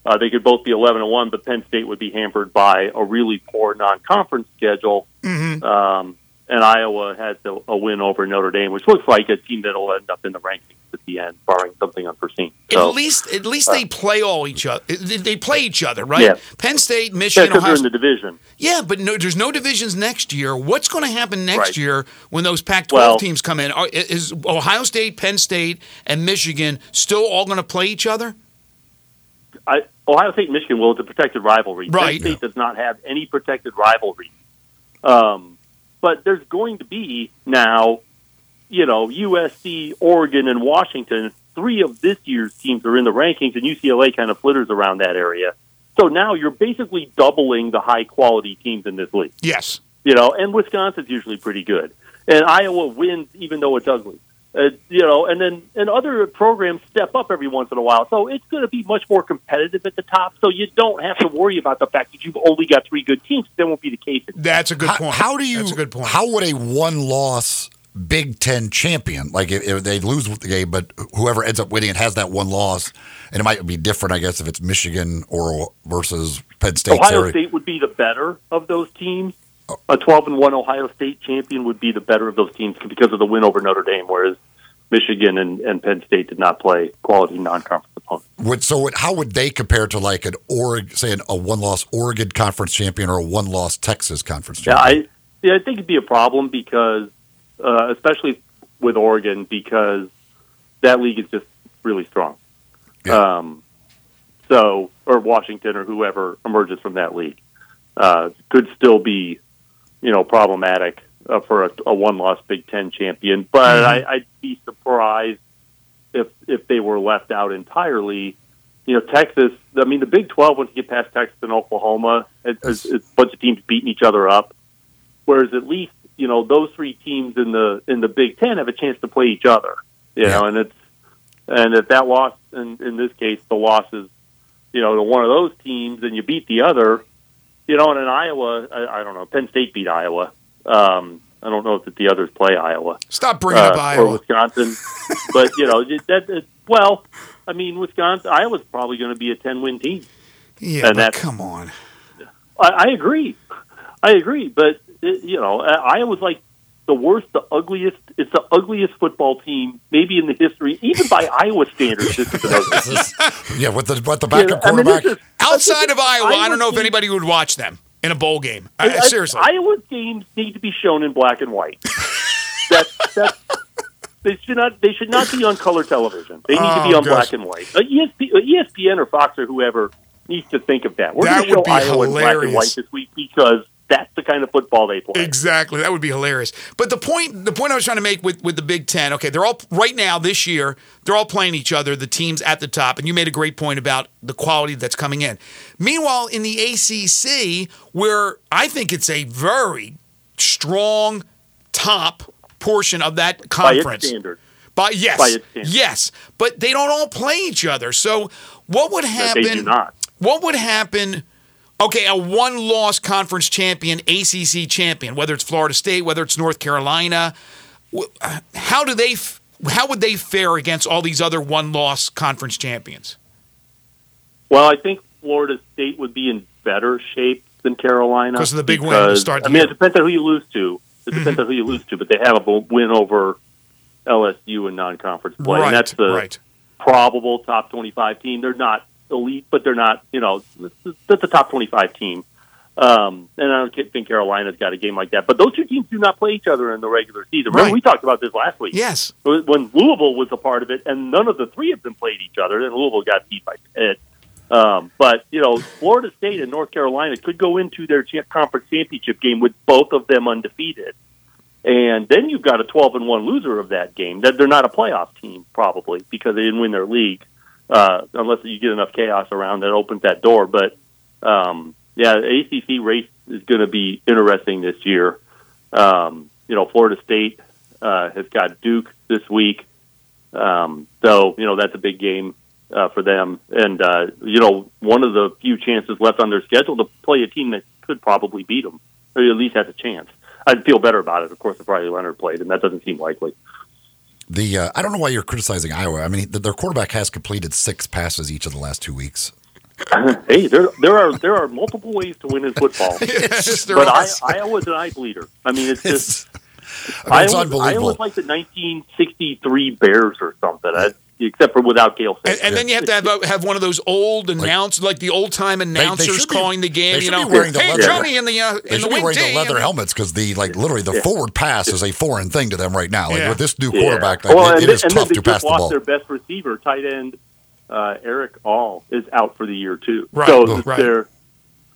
[SPEAKER 6] Uh, they could both be eleven and one, but Penn State would be hampered by a really poor non-conference schedule.
[SPEAKER 3] Mm-hmm.
[SPEAKER 6] Um, and Iowa has the, a win over Notre Dame, which looks like a team that'll end up in the rankings at the end, barring something unforeseen. So,
[SPEAKER 3] at least, at least they play all each other. They play each other, right?
[SPEAKER 6] Yeah.
[SPEAKER 3] Penn State,
[SPEAKER 6] yeah,
[SPEAKER 3] Michigan,
[SPEAKER 6] because
[SPEAKER 3] Ohio
[SPEAKER 6] they're in the division.
[SPEAKER 3] Yeah, but no, there's no divisions next year. What's going to happen next
[SPEAKER 6] Right.
[SPEAKER 3] year when those Pac-12
[SPEAKER 6] Well-
[SPEAKER 3] teams come in? Are, is Ohio State, Penn State, and Michigan still all going to play each other?
[SPEAKER 6] I, Ohio State and Michigan will. It's a protected rivalry.
[SPEAKER 3] Right.
[SPEAKER 6] Penn State does not have any protected rivalry. Um, but there's going to be now, you know, USC, Oregon, and Washington. Three of this year's teams are in the rankings, and UCLA kind of flitters around that area. So now you're basically doubling the high quality teams in this league.
[SPEAKER 3] Yes.
[SPEAKER 6] You know, and Wisconsin's usually pretty good, and Iowa wins even though it's ugly. Uh, you know, and then and other programs step up every once in a while, so it's going to be much more competitive at the top. So you don't have to worry about the fact that you've only got three good teams. That won't be the case.
[SPEAKER 3] That's a good
[SPEAKER 5] How,
[SPEAKER 3] point.
[SPEAKER 5] how do you?
[SPEAKER 3] That's a good point.
[SPEAKER 5] How would a one loss Big Ten champion, like if, if they lose the game, but whoever ends up winning it has that one loss, and it might be different, I guess, if it's Michigan or versus Penn State.
[SPEAKER 6] Ohio
[SPEAKER 5] Sarah.
[SPEAKER 6] State would be the better of those teams. A twelve and one Ohio State champion would be the better of those teams because of the win over Notre Dame, whereas Michigan and, and Penn State did not play quality non-conference opponents.
[SPEAKER 5] Would so? How would they compare to like an Oregon, say an, a one loss Oregon conference champion or a one loss Texas conference champion? Yeah?
[SPEAKER 6] I yeah, I think it'd be a problem because, uh, especially with Oregon, because that league is just really strong.
[SPEAKER 5] Yeah.
[SPEAKER 6] Um, so, or Washington or whoever emerges from that league uh, could still be, you know, problematic uh, for a, a one-loss Big Ten champion. But I, I'd be surprised if if they were left out entirely. You know, Texas. I mean, the Big Twelve once you get past Texas and Oklahoma, it, it's, it's a bunch of teams beating each other up. Whereas at least you know those three teams in the in the Big Ten have a chance to play each other. You
[SPEAKER 5] Yeah.
[SPEAKER 6] know, and it's and if that loss in in this case the loss is you know to one of those teams and you beat the other, you know, and in Iowa, I, I don't know, Penn State beat Iowa. Um, I don't know if the others play Iowa
[SPEAKER 3] Stop bringing up
[SPEAKER 6] uh, or Wisconsin, but you know that, that well, I mean Wisconsin, Iowa's probably going to be a ten win team.
[SPEAKER 3] Yeah,
[SPEAKER 6] and
[SPEAKER 3] but
[SPEAKER 6] that's-
[SPEAKER 3] come on.
[SPEAKER 6] I, I agree. I agree, but it, you know, uh, Iowa's like the worst, the ugliest. It's the ugliest football team maybe in the history, even by Iowa standards. Is an ugly.
[SPEAKER 5] This yeah, with the with the
[SPEAKER 6] Yeah,
[SPEAKER 5] backup
[SPEAKER 6] I mean,
[SPEAKER 5] quarterback.
[SPEAKER 6] is-
[SPEAKER 3] Outside of Iowa, I don't know if anybody would watch them. in a bowl game. I,
[SPEAKER 6] I-
[SPEAKER 3] seriously.
[SPEAKER 6] Iowa's games need to be shown in black and white. that's that's they should not they should not be on color television. They need to be
[SPEAKER 3] Oh,
[SPEAKER 6] on
[SPEAKER 3] gosh.
[SPEAKER 6] black and white. Uh, ESP, uh, ESPN or Fox or whoever needs to think of that. We're
[SPEAKER 3] That
[SPEAKER 6] going to show Iowa in black and white this week because that's the kind of football they play.
[SPEAKER 3] Exactly. That would be hilarious. But the point the point I was trying to make with, with the Big Ten, okay, they're all right now this year, they're all playing each other, the teams at the top, and you made a great point about the quality that's coming in. Meanwhile, in the ACC, where I think it's a very strong top portion of that
[SPEAKER 6] by
[SPEAKER 3] conference.
[SPEAKER 6] standard.
[SPEAKER 3] By yes,
[SPEAKER 6] By its standard.
[SPEAKER 3] yes, but they don't all play each other. So what would happen?
[SPEAKER 6] They do not.
[SPEAKER 3] What would happen? Okay, a one-loss conference champion, ACC champion, whether it's Florida State, whether it's North Carolina, how do they? How would they fare against all these other one-loss conference champions?
[SPEAKER 6] Well, I think Florida State would be in better shape than Carolina
[SPEAKER 3] 'Cause of the big win to start
[SPEAKER 6] I mean,
[SPEAKER 3] year.
[SPEAKER 6] it depends on who you lose to. It
[SPEAKER 3] Mm-hmm.
[SPEAKER 6] depends on who you lose to, but they have a win over LSU in non-conference play,
[SPEAKER 3] right,
[SPEAKER 6] and that's the
[SPEAKER 3] right.
[SPEAKER 6] probable top twenty-five team. They're not elite, but they're not. You know, that's a top twenty-five team. Um, and I don't think Carolina's got a game like that. But those two teams do not play each other in the regular season. Remember,
[SPEAKER 3] Right.
[SPEAKER 6] we talked about this last week
[SPEAKER 3] Yes,
[SPEAKER 6] when Louisville was a part of it, and none of the three of them played each other. Then Louisville got beat by Pitt. Um, but you know, Florida State and North Carolina could go into their conference championship game with both of them undefeated, and then you've got a twelve and one loser of that game. That they're not a playoff team probably because they didn't win their league, uh, unless you get enough chaos around that opens that door. But um, yeah, the ACC race is going to be interesting this year. Um, you know, Florida State uh, has got Duke this week, um, so you know that's a big game uh, for them. And uh, you know, one of the few chances left on their schedule to play a team that could probably beat them, or at least has a chance. I'd feel better about it, of course, if Riley Leonard played, and that doesn't seem likely.
[SPEAKER 5] The uh, I don't know why you're criticizing Iowa. I mean, th- their quarterback has completed six passes each of the last two weeks.
[SPEAKER 6] hey, there there are there are multiple ways to win in football,
[SPEAKER 3] yes,
[SPEAKER 6] but I. Iowa's an eye bleeder. I mean, it's just.
[SPEAKER 5] It's, I mean, it's
[SPEAKER 6] Iowa's,
[SPEAKER 5] unbelievable.
[SPEAKER 6] Iowa's like the 1963 Bears or something, except for without Gale.
[SPEAKER 3] And,
[SPEAKER 6] Sayers.
[SPEAKER 3] and then you have to have, a, have one of those old announce like the old time announcers
[SPEAKER 5] should be-
[SPEAKER 3] calling the game.
[SPEAKER 5] they
[SPEAKER 3] You know,
[SPEAKER 5] be wearing the
[SPEAKER 3] hey
[SPEAKER 5] leather-
[SPEAKER 3] Johnny in the uh,
[SPEAKER 5] they
[SPEAKER 3] in the
[SPEAKER 5] should be
[SPEAKER 3] wing
[SPEAKER 5] wearing the leather helmets because the like literally the forward pass is a foreign thing to them right now. Like
[SPEAKER 3] Yeah.
[SPEAKER 5] with this new
[SPEAKER 6] Yeah.
[SPEAKER 5] quarterback, like,
[SPEAKER 6] Well,
[SPEAKER 5] it-
[SPEAKER 6] and
[SPEAKER 5] it
[SPEAKER 6] then-
[SPEAKER 5] is
[SPEAKER 6] and then
[SPEAKER 5] tough
[SPEAKER 6] they
[SPEAKER 5] to
[SPEAKER 6] just
[SPEAKER 5] pass the
[SPEAKER 6] lost
[SPEAKER 5] ball.
[SPEAKER 6] Their best receiver, tight end uh, Erick All, is out for the year too.
[SPEAKER 3] Right,
[SPEAKER 6] So
[SPEAKER 3] right.
[SPEAKER 6] they're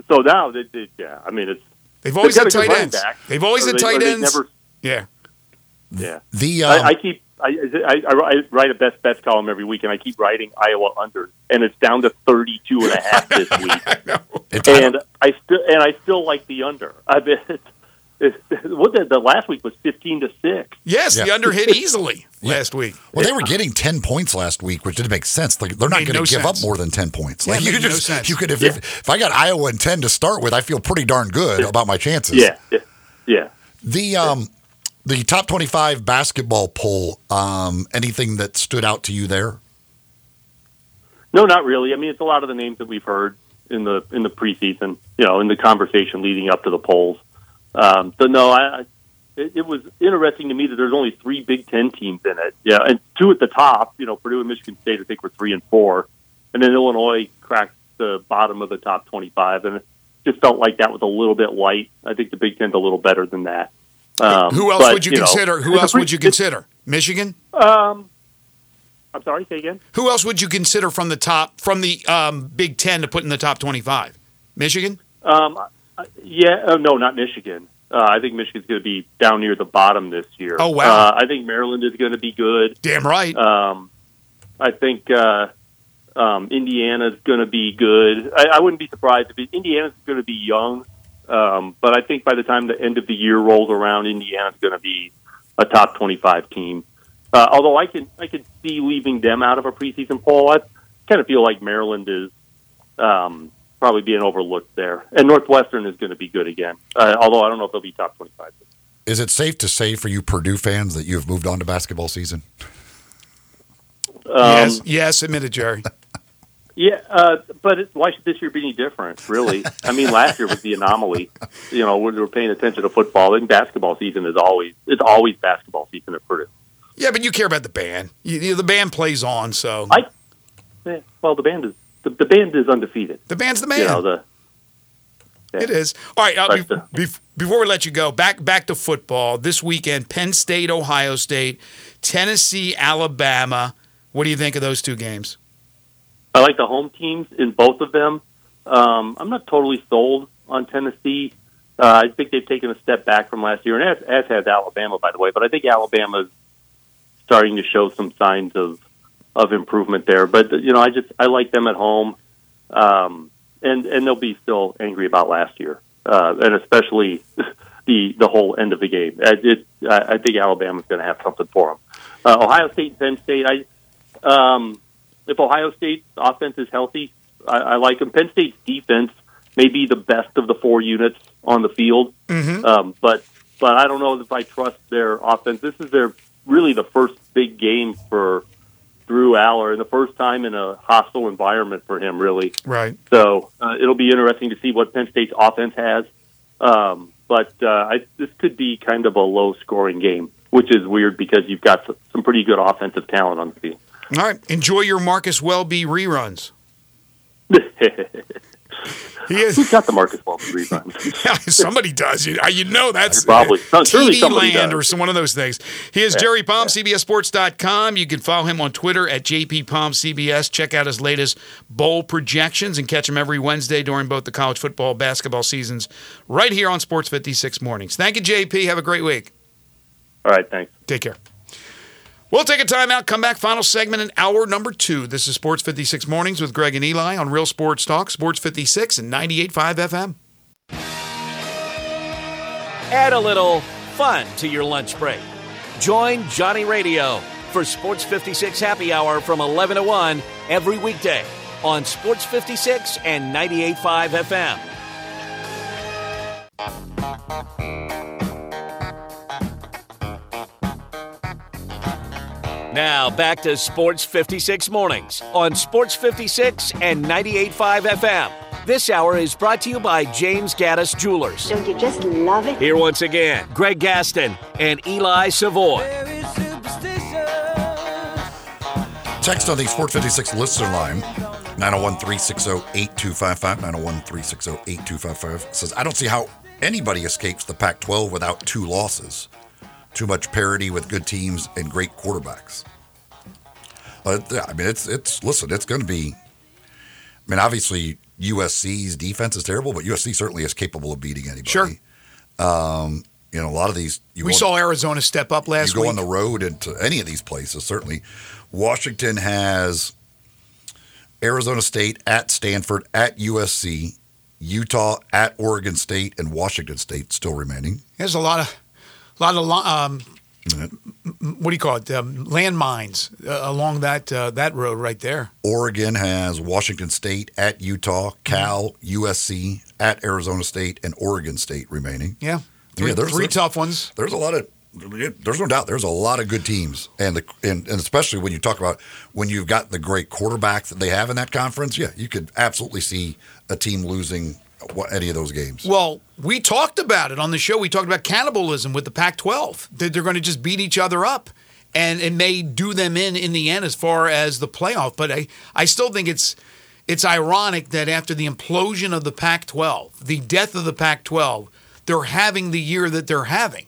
[SPEAKER 6] so now they, they, yeah. I mean, it's
[SPEAKER 3] They've always had
[SPEAKER 6] a
[SPEAKER 3] tight
[SPEAKER 6] running
[SPEAKER 3] ends.
[SPEAKER 6] back,
[SPEAKER 3] They've always had tight ends.
[SPEAKER 6] Never,
[SPEAKER 3] Yeah.
[SPEAKER 6] yeah.
[SPEAKER 5] The um,
[SPEAKER 6] I, I keep I, I, I write a best bets column every week, and I keep writing Iowa under, and it's down to 32 and a half this week.
[SPEAKER 5] I don't-
[SPEAKER 6] and I still and I still like the under. I bet it's, what the, the last week was 15 to six.
[SPEAKER 3] Yes, the under hit easily last week.
[SPEAKER 5] well, they were getting ten points last week, which didn't make sense. Like they're not going to
[SPEAKER 3] no
[SPEAKER 5] give up more than ten points.
[SPEAKER 3] Yeah,
[SPEAKER 5] Like
[SPEAKER 3] it
[SPEAKER 5] you
[SPEAKER 3] made
[SPEAKER 5] could
[SPEAKER 3] no
[SPEAKER 5] just
[SPEAKER 3] sense.
[SPEAKER 5] you could if,
[SPEAKER 6] Yeah.
[SPEAKER 5] if if I got Iowa in ten to start with, I feel pretty darn good about my chances.
[SPEAKER 6] Yeah, yeah, yeah.
[SPEAKER 5] The um the top twenty five basketball poll. Um, anything that stood out to you there?
[SPEAKER 6] No, not really. I mean, it's a lot of the names that we've heard in the in the preseason. You know, in the conversation leading up to the polls. Um, no, I. I it, it was interesting to me that there's only three Big Ten teams in it. Yeah, and two at the top. You know, Purdue and Michigan State. I think were three and four, and then Illinois cracked the bottom of the top 25, and it just felt like that was a little bit light. I think the Big Ten's a little better than that. Um,
[SPEAKER 3] Who else
[SPEAKER 6] but,
[SPEAKER 3] would you,
[SPEAKER 6] know,
[SPEAKER 3] consider? Who else would you consider? Michigan.
[SPEAKER 6] Um, I'm sorry. Say again.
[SPEAKER 3] Who else would you consider from the top from the um, Big Ten to put in the top twenty-five? Michigan.
[SPEAKER 6] Um, yeah, uh, no, not Michigan. Uh, I think Michigan's going to be down near the bottom this year.
[SPEAKER 3] Oh, wow.
[SPEAKER 6] Uh, I think Maryland is going to be good.
[SPEAKER 3] Damn right.
[SPEAKER 6] Um, I think uh, um, Indiana's going to be good. I, I wouldn't be surprised if it, Indiana's going to be young, um, but I think by the time the end of the year rolls around, Indiana's going to be a top twenty-five team. Uh, although I can I can see leaving them out of a preseason poll. I kind of feel like Maryland is um, probably being overlooked there, and Northwestern is going to be good again. Uh, although I don't know if they'll be top twenty-five.
[SPEAKER 5] Is it safe to say for you Purdue fans that you have moved on to basketball season?
[SPEAKER 6] Um,
[SPEAKER 3] yes, yes, admitted Jerry.
[SPEAKER 6] Yeah, uh, but it, why should this year be any different? Really, I mean, last year was the anomaly. You know, when we're paying attention to football, and basketball season is always it's always basketball season at Purdue.
[SPEAKER 3] Yeah, but you care about the band. You, you- the band plays on, so
[SPEAKER 6] I, eh, well, the band is the, the band is undefeated.
[SPEAKER 3] the band's the man.
[SPEAKER 6] You know the
[SPEAKER 3] It is. All right. Uh, be-
[SPEAKER 6] uh,
[SPEAKER 3] before we let you go, back back to football this weekend. Penn State, Ohio State, Tennessee, Alabama. What do you think of those two games?
[SPEAKER 6] I like the home teams in both of them. Um, I'm not totally sold on Tennessee. Uh, I think they've taken a step back from last year, and as, as has Alabama, by the way. But I think Alabama's starting to show some signs of of improvement there. But you know, I just I like them at home, um, and and they'll be still angry about last year, uh, and especially the the whole end of the game. I, it, I I think Alabama's going to have something for them. Uh, Ohio State, Penn State. I um, if Ohio State's offense is healthy, I, I like them. Penn State's defense may be the best of the four units on the field, um, but but I don't know if I trust their offense. This is their really the first big game for Drew Allar, and the first time in a hostile environment for him, really.
[SPEAKER 3] Right.
[SPEAKER 6] So uh, it'll be interesting to see what Penn State's offense has. Um, but uh, I, this could be kind of a low scoring game, which is weird because you've got some pretty good offensive talent on the field.
[SPEAKER 3] All right. Enjoy your Marcus Welby reruns. He
[SPEAKER 6] Who's
[SPEAKER 3] is.
[SPEAKER 6] got the Marcus Welby rebounds?
[SPEAKER 3] somebody does. You, uh, you know that's
[SPEAKER 6] Probably.
[SPEAKER 3] TV land
[SPEAKER 6] does.
[SPEAKER 3] or some one of those things. He is Jerry Palm, CBSSports.com. You can follow him on Twitter at JP Palm CBS. Check out his latest bowl projections and catch him every Wednesday during both the college football, basketball seasons right here on Sports 56 Mornings. Thank you, JP. Have a great week.
[SPEAKER 6] All right, thanks.
[SPEAKER 3] Take care. We'll take a timeout, come back, final segment in hour number two. This is Sports 56 Mornings with Greg and Eli on Real Sports Talk, Sports 56 and 98.5 FM.
[SPEAKER 1] Add a little fun to your lunch break. Join Johnny Radio for Sports 56 Happy Hour from 11 to 1 every weekday on Sports 56 and 98.5 FM. Now back to Sports 56 Mornings on Sports 56 and 98.5 FM. This hour is brought to you by James Gattas Jewelers.
[SPEAKER 7] Don't you just love it?
[SPEAKER 1] Here once again, Greg Gaston and Eli Savoy.
[SPEAKER 5] Text on the Sport 56 listener line 901 360 8255. 901 360 8255 says, I don't see how anybody escapes the Pac 12 without two losses. Too much parity with good teams and great quarterbacks. But I mean, it's, it's, listen, it's going to be, I mean, obviously USC's defense is terrible, but USC certainly is capable of beating anybody.
[SPEAKER 3] Sure.
[SPEAKER 5] Um, you know, a lot of these, you
[SPEAKER 3] We
[SPEAKER 5] go-
[SPEAKER 3] saw Arizona step up last
[SPEAKER 5] you go
[SPEAKER 3] week.
[SPEAKER 5] on the road into any of these places. Certainly, Washington has Arizona State at Stanford at USC, Utah at Oregon State, and Washington State still remaining.
[SPEAKER 3] There's a lot of, lot of, um, what do you call it? Um, landmines uh, along that uh, that road right there.
[SPEAKER 5] Oregon has Washington State at Utah, Cal, USC at Arizona State, and Oregon State remaining.
[SPEAKER 3] Yeah, three,
[SPEAKER 5] Yeah, there's-
[SPEAKER 3] three
[SPEAKER 5] there's-
[SPEAKER 3] tough ones.
[SPEAKER 5] There's a lot of there's no doubt there's a lot of good teams and the and, and especially when you talk about when you've got the great quarterback that they have in that conference yeah you could absolutely see a team losing any of those games
[SPEAKER 3] Well, we talked about it on the show. We talked about cannibalism with the Pac-12. That they're going to just beat each other up, and it may do them in in the end as far as the playoff. But I, I still think it's it's ironic that after the implosion of the Pac-12, the death of the Pac-12, they're having the year that they're having,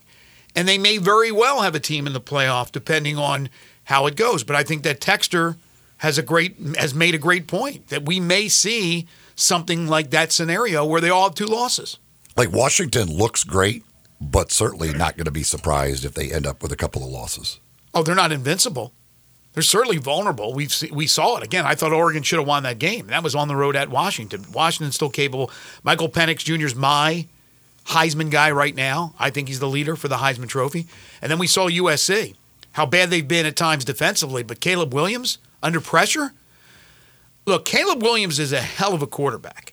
[SPEAKER 3] and they may very well have a team in the playoff depending on how it goes. But I think that Texter has a great has made a great point that we may see something like that scenario where they all have two losses.
[SPEAKER 5] like Washington looks great but certainly not going to be surprised if they end up with a couple of losses
[SPEAKER 3] Oh, they're not invincible. They're certainly vulnerable. We've se- we saw it again. I thought Oregon should have won that game. That was on the road at Washington. Washington's still capable. Michael Penix Jr. is my Heisman guy right now. I think he's the leader for the Heisman Trophy. And then we saw USC, how bad they've been at times defensively. But Caleb Williams under pressure. Look, Caleb Williams is a hell of a quarterback.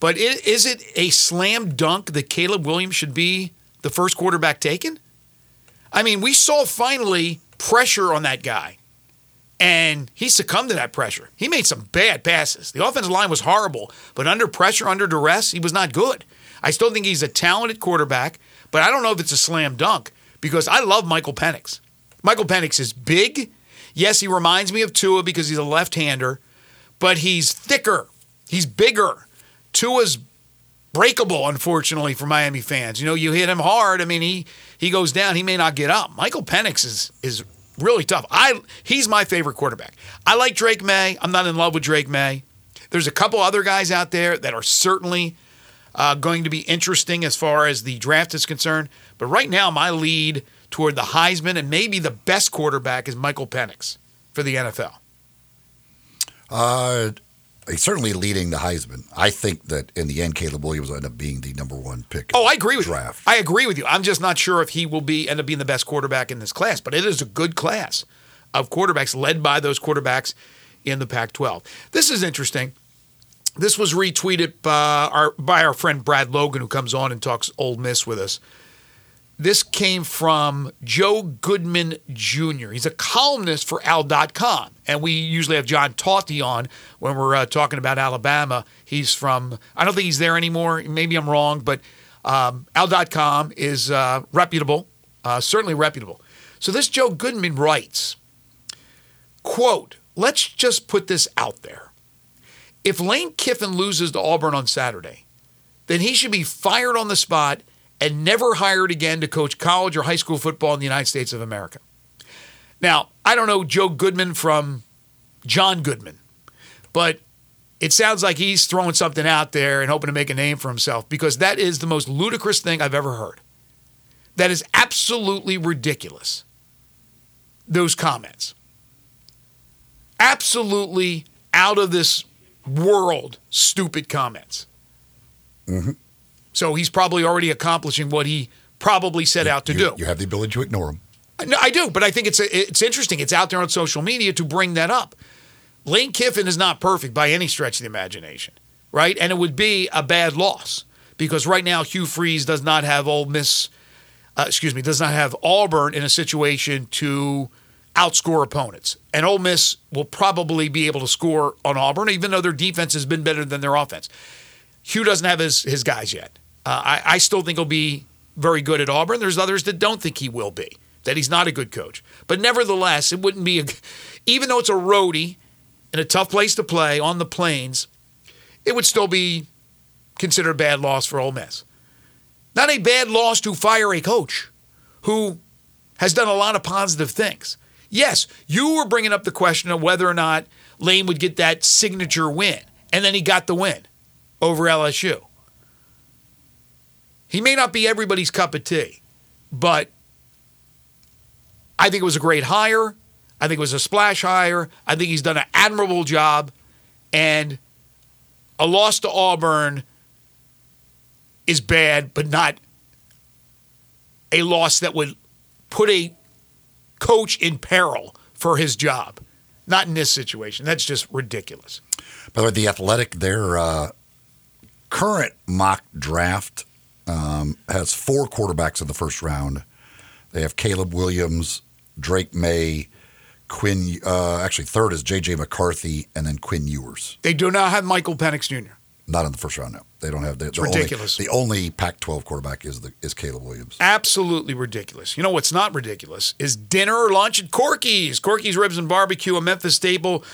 [SPEAKER 3] But is it a slam dunk that Caleb Williams should be the first quarterback taken? I mean, we saw finally pressure on that guy, and he succumbed to that pressure. He made some bad passes. The offensive line was horrible, but under pressure, under duress, he was not good. I still think he's a talented quarterback, but I don't know if it's a slam dunk because I love Michael Penix. Michael Penix is big. Yes, he reminds me of Tua because he's a left hander, but he's thicker, he's bigger. Tua's breakable, unfortunately, for Miami fans. You know, you hit him hard. I mean, he he goes down. He may not get up. Michael Penix is is really tough. I he's my favorite quarterback. I like Drake Maye. I'm not in love with Drake Maye. There's a couple other guys out there that are certainly uh, going to be interesting as far as the draft is concerned. But right now, my lead toward the Heisman and maybe the best quarterback is Michael Penix for the NFL.
[SPEAKER 5] Uh, he's certainly leading the Heisman. I think that in the end, Caleb Williams will end up being the number one pick.
[SPEAKER 3] Oh, I agree with
[SPEAKER 5] draft.
[SPEAKER 3] you. I agree with you. I'm just not sure if he will be end up being the best quarterback in this class, but it is a good class of quarterbacks led by those quarterbacks in the Pac-12. This is interesting. This was retweeted by our, by our friend Brad Logan, who comes on and talks Ole Miss with us. This came from Joe Goodman Jr. He's a columnist for Al.com. And we usually have John Talty on when we're uh, talking about Alabama. He's from, I don't think he's there anymore. Maybe I'm wrong, but um, Al.com is uh, reputable, uh, certainly reputable. So this Joe Goodman writes, quote, let's just put this out there. If Lane Kiffin loses to Auburn on Saturday, then he should be fired on the spot and never hired again to coach college or high school football in the United States of America. Now, I don't know Joe Goodman from John Goodman, but it sounds like he's throwing something out there and hoping to make a name for himself because that is the most ludicrous thing I've ever heard. That is absolutely ridiculous. Those comments. Absolutely out of this world stupid comments.
[SPEAKER 5] Mm-hmm.
[SPEAKER 3] So he's probably already accomplishing what he probably set out to
[SPEAKER 5] you,
[SPEAKER 3] do.
[SPEAKER 5] You have the ability to ignore him.
[SPEAKER 3] No, I do, but I think it's it's interesting. It's out there on social media to bring that up. Lane Kiffin is not perfect by any stretch of the imagination, right? And it would be a bad loss because right now Hugh Freeze does not have Ole Miss, uh, excuse me, does not have Auburn in a situation to outscore opponents. And Ole Miss will probably be able to score on Auburn, even though their defense has been better than their offense. Hugh doesn't have his his guys yet. Uh, I, I still think he'll be very good at Auburn. There's others that don't think he will be, that he's not a good coach. But nevertheless, it wouldn't be, a, even though it's a roadie and a tough place to play on the plains, it would still be considered a bad loss for Ole Miss. Not a bad loss to fire a coach who has done a lot of positive things. Yes, you were bringing up the question of whether or not Lane would get that signature win, and then he got the win over LSU. He may not be everybody's cup of tea, but I think it was a great hire. I think it was a splash hire. I think he's done an admirable job. And a loss to Auburn is bad, but not a loss that would put a coach in peril for his job. Not in this situation. That's just ridiculous.
[SPEAKER 5] By the way, the Athletic, their uh, current mock draft um, has four quarterbacks in the first round. They have Caleb Williams, Drake Maye, Quinn. Uh, actually, third is J.J. McCarthy, and then Quinn Ewers.
[SPEAKER 3] They do not have Michael Penix Jr.
[SPEAKER 5] Not in the first round. No, they don't have. The,
[SPEAKER 3] it's ridiculous.
[SPEAKER 5] Only, the only Pac-12 quarterback is the is Caleb Williams.
[SPEAKER 3] Absolutely ridiculous. You know what's not ridiculous is dinner or lunch at Corky's. Corky's Ribs and Barbecue, a Memphis staple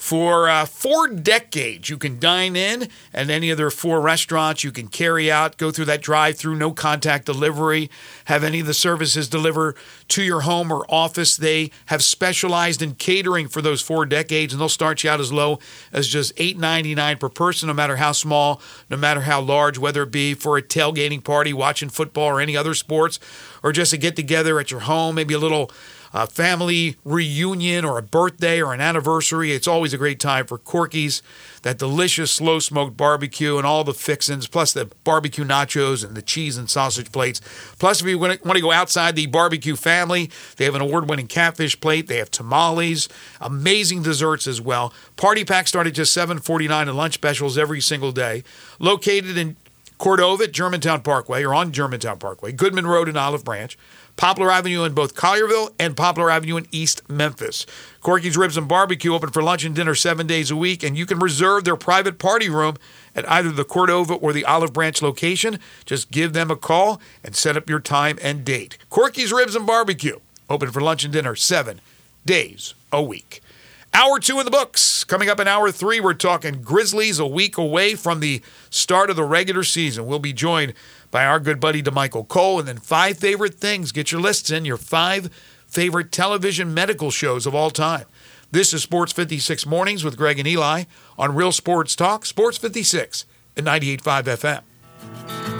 [SPEAKER 3] for uh, four decades. You can dine in at any of their four restaurants. You can carry out, go through that drive through, no contact delivery, have any of the services deliver to your home or office. They have specialized in catering for those four decades, and they'll start you out as low as just $8.99 per person, no matter how small, no matter how large, whether it be for a tailgating party, watching football, or any other sports, or just a get together at your home, maybe a little a family reunion or a birthday or an anniversary. It's always a great time for Corky's, that delicious slow smoked barbecue and all the fixins, plus the barbecue nachos and the cheese and sausage plates. Plus, if you want to go outside the barbecue family, they have an award winning catfish plate. They have tamales, amazing desserts as well. Party packs start at just $7.49 and lunch specials every single day. Located in Cordova at Germantown Parkway or on Germantown Parkway, Goodman Road and Olive Branch. Poplar Avenue in both Collierville and Poplar Avenue in East Memphis. Corky's Ribs and Barbecue open for lunch and dinner seven days a week, and you can reserve their private party room at either the Cordova or the Olive Branch location. Just give them a call and set up your time and date. Corky's Ribs and Barbecue open for lunch and dinner seven days a week. Hour two in the books. Coming up in hour three, we're talking Grizzlies a week away from the start of the regular season. We'll be joined by our good buddy Damichael Cole. And then five favorite things. Get your lists in, your five favorite television medical shows of all time. This is Sports 56 Mornings with Greg and Eli on Real Sports Talk, Sports 56 at 98.5 FM.